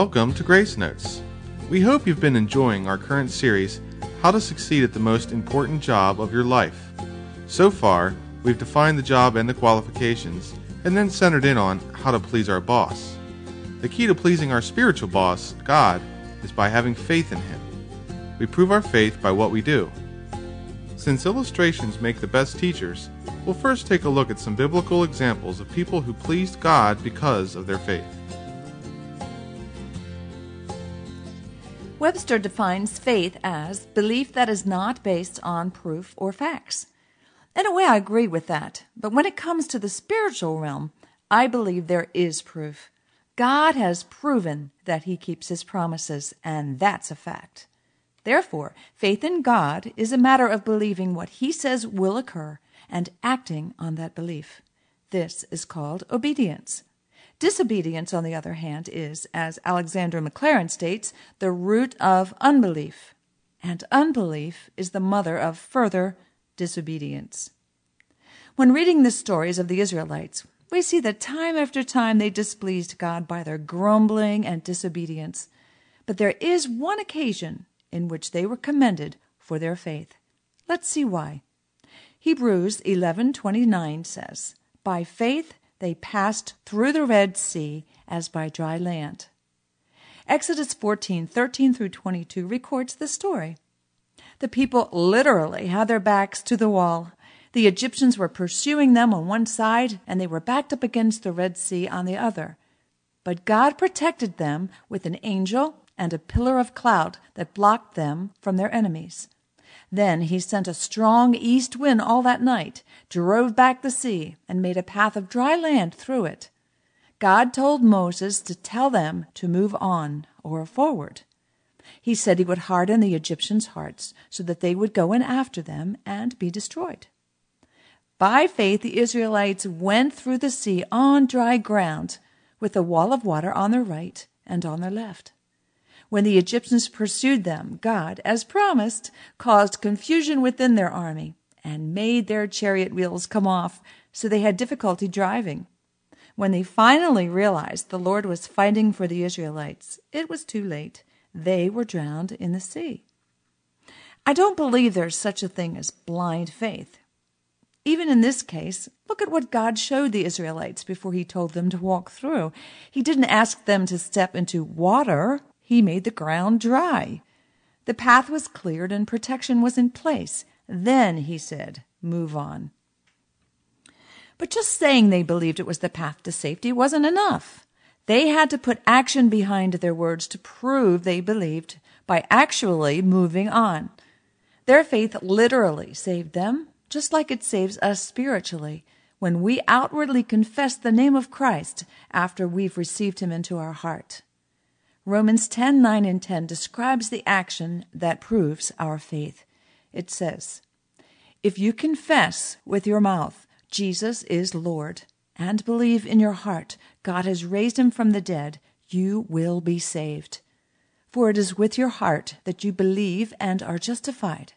Welcome to Grace Notes. We hope you've been enjoying our current series, How to Succeed at the Most Important Job of Your Life. So far, we've defined the job and the qualifications, and then centered in on how to please our boss. The key to pleasing our spiritual boss, God, is by having faith in Him. We prove our faith by what we do. Since illustrations make the best teachers, we'll first take a look at some biblical examples of people who pleased God because of their faith. Webster defines faith as belief that is not based on proof or facts. In a way, I agree with that. But when it comes to the spiritual realm, I believe there is proof. God has proven that He keeps His promises, and that's a fact. Therefore, faith in God is a matter of believing what He says will occur and acting on that belief. This is called obedience. Disobedience, on the other hand, is, as Alexander Maclaren states, the root of unbelief. And unbelief is the mother of further disobedience. When reading the stories of the Israelites, we see that time after time they displeased God by their grumbling and disobedience. But there is one occasion in which they were commended for their faith. Let's see why. Hebrews 11:29 says, "By faith they passed through the Red Sea as by dry land. Exodus 14 13 through 22 records the story. The people literally had their backs to the wall. The Egyptians were pursuing them on one side, and they were backed up against the Red Sea on the other. But God protected them with an angel and a pillar of cloud that blocked them from their enemies. Then he sent a strong east wind all that night, drove back the sea, and made a path of dry land through it. God told Moses to tell them to move on or forward. He said he would harden the Egyptians' hearts so that they would go in after them and be destroyed. By faith, the Israelites went through the sea on dry ground, with a wall of water on their right and on their left. When the Egyptians pursued them, God, as promised, caused confusion within their army and made their chariot wheels come off, so they had difficulty driving. When they finally realized the Lord was fighting for the Israelites, it was too late. They were drowned in the sea. I don't believe there's such a thing as blind faith. Even in this case, look at what God showed the Israelites before he told them to walk through. He didn't ask them to step into water he made the ground dry. The path was cleared and protection was in place. Then, he said, move on. But just saying they believed it was the path to safety wasn't enough. They had to put action behind their words to prove they believed by actually moving on. Their faith literally saved them, just like it saves us spiritually when we outwardly confess the name of Christ after we've received him into our heart. Romans 10 9 and 10 describes the action that proves our faith. It says, If you confess with your mouth Jesus is Lord and believe in your heart God has raised him from the dead, you will be saved. For it is with your heart that you believe and are justified,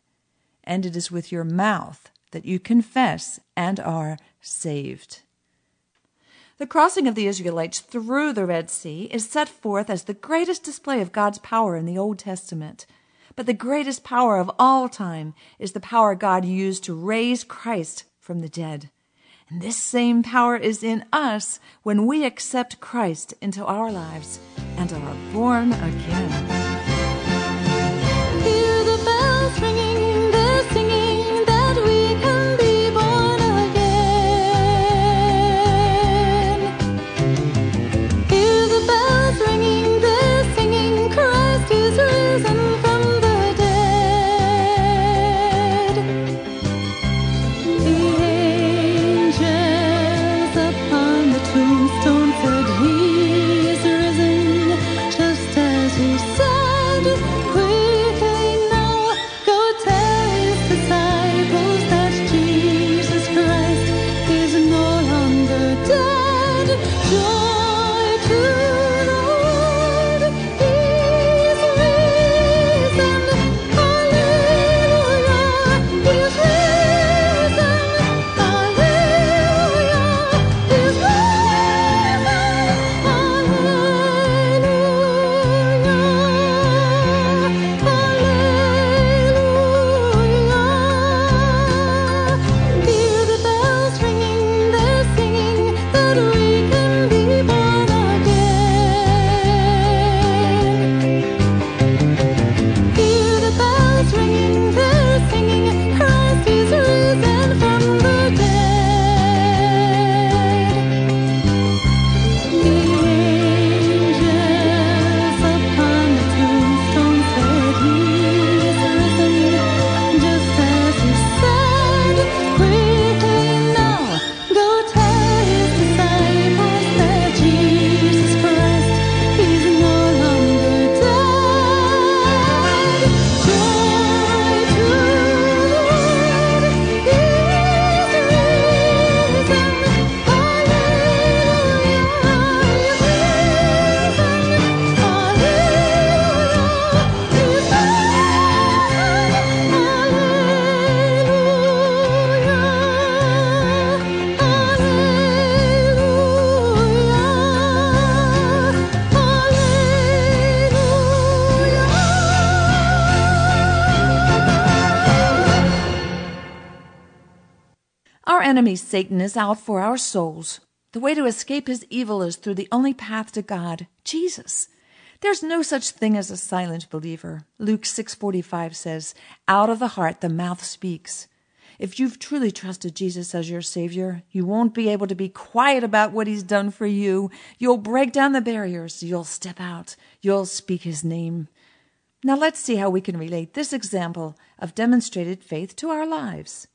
and it is with your mouth that you confess and are saved. The crossing of the Israelites through the Red Sea is set forth as the greatest display of God's power in the Old Testament. But the greatest power of all time is the power God used to raise Christ from the dead. And this same power is in us when we accept Christ into our lives and are born again. Enemy, Satan, is out for our souls. The way to escape his evil is through the only path to God, Jesus. There's no such thing as a silent believer. Luke 6:45 says, "Out of the heart the mouth speaks." If you've truly trusted Jesus as your savior, you won't be able to be quiet about what he's done for you. You'll break down the barriers, you'll step out, you'll speak his name. Now let's see how we can relate this example of demonstrated faith to our lives.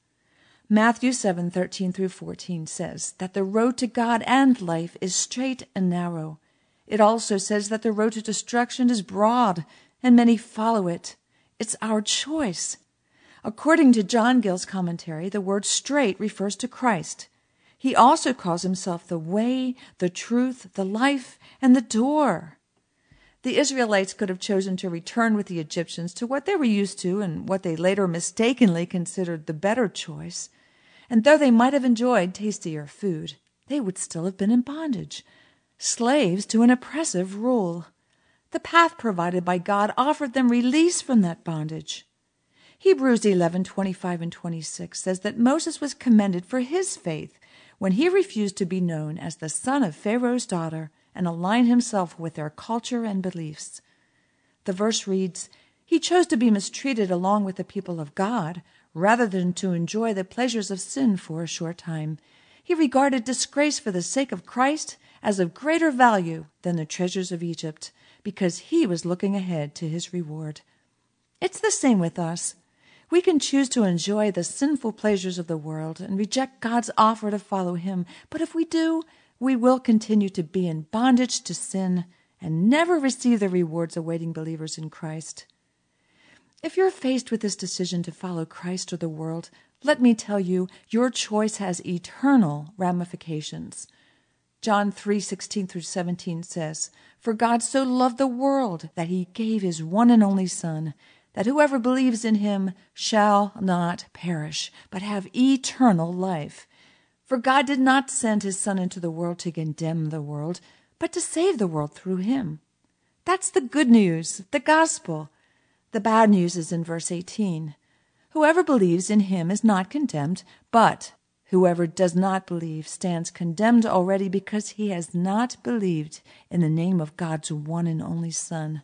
Matthew 7:13 through 14 says that the road to God and life is straight and narrow. It also says that the road to destruction is broad and many follow it. It's our choice. According to John Gill's commentary, the word straight refers to Christ. He also calls himself the way, the truth, the life, and the door. The Israelites could have chosen to return with the Egyptians to what they were used to and what they later mistakenly considered the better choice. And though they might have enjoyed tastier food, they would still have been in bondage slaves to an oppressive rule. The path provided by God offered them release from that bondage. Hebrews 11:25 and 26 says that Moses was commended for his faith when he refused to be known as the son of Pharaoh's daughter and align himself with their culture and beliefs. The verse reads, He chose to be mistreated along with the people of God rather than to enjoy the pleasures of sin for a short time. He regarded disgrace for the sake of Christ as of greater value than the treasures of Egypt, because he was looking ahead to his reward. It's the same with us. We can choose to enjoy the sinful pleasures of the world and reject God's offer to follow him, but if we do, we will continue to be in bondage to sin and never receive the rewards awaiting believers in Christ. If you're faced with this decision to follow Christ or the world, let me tell you, your choice has eternal ramifications. John 3:16 through 17 says, "For God so loved the world that he gave his one and only son, that whoever believes in him shall not perish, but have eternal life. For God did not send his son into the world to condemn the world, but to save the world through him." That's the good news, the gospel. The bad news is in verse 18. Whoever believes in him is not condemned, but Whoever does not believe stands condemned already because he has not believed in the name of God's one and only Son.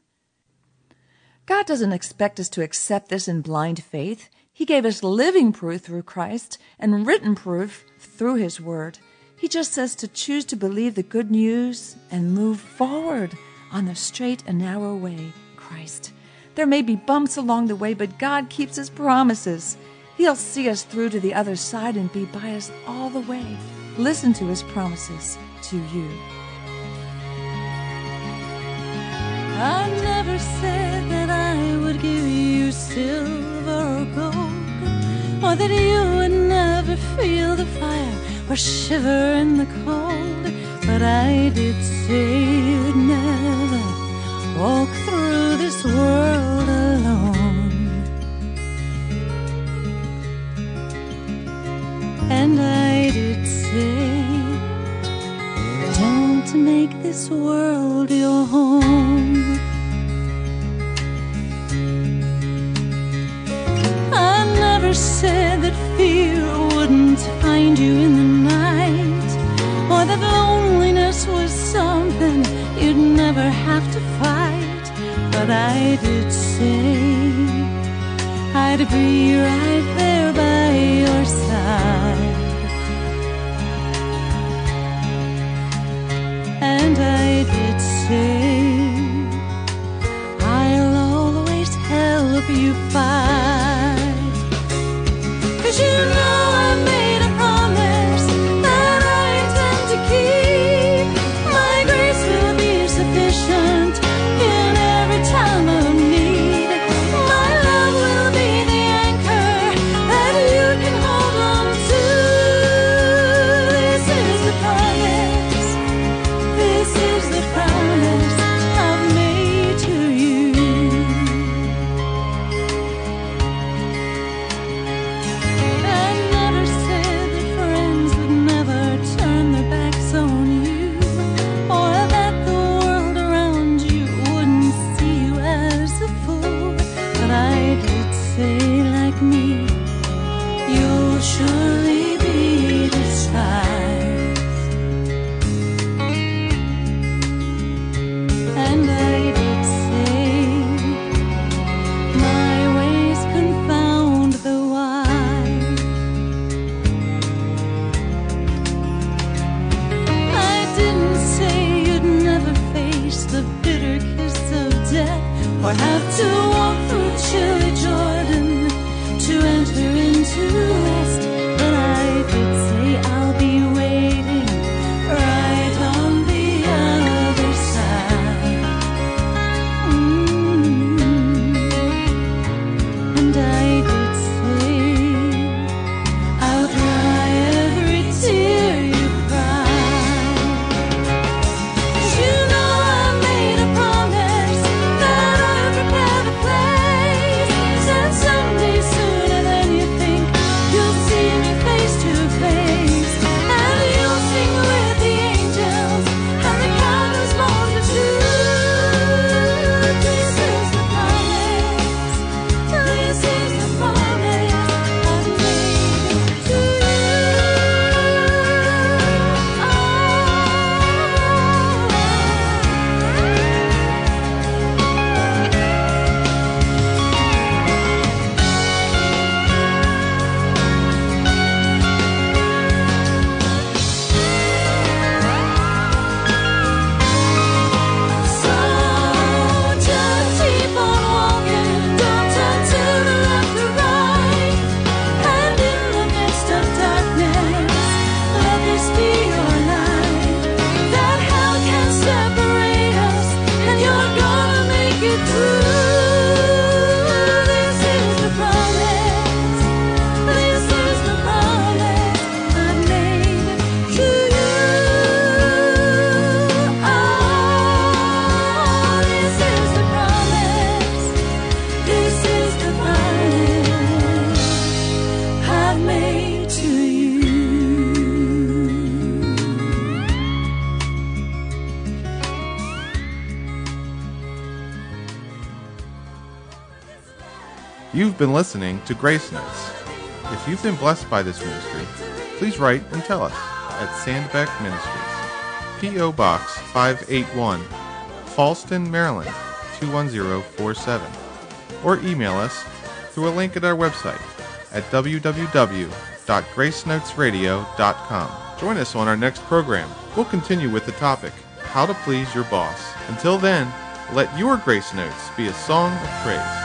God doesn't expect us to accept this in blind faith. He gave us living proof through Christ and written proof through His Word. He just says to choose to believe the good news and move forward on the straight and narrow way, Christ. There may be bumps along the way, but God keeps His promises. He'll see us through to the other side and be by us all the way. Listen to his promises to you. I never said that I would give you silver or gold, or that you would never feel the fire or shiver in the cold. But I did say you'd never walk through this world alone. And I did say, don't make this world your home. I never said that fear wouldn't find you in the night, or that loneliness was something you'd never have to. But I did say I'd be right there by your side. the bitter kiss of death, or have to walk through chilly. You've been listening to Grace Notes. If you've been blessed by this ministry, please write and tell us at Sandbeck Ministries, P.O. Box 581, Falston, Maryland 21047, or email us through a link at our website at www.gracenotesradio.com. Join us on our next program. We'll continue with the topic, How to Please Your Boss. Until then, let your grace notes be a song of praise.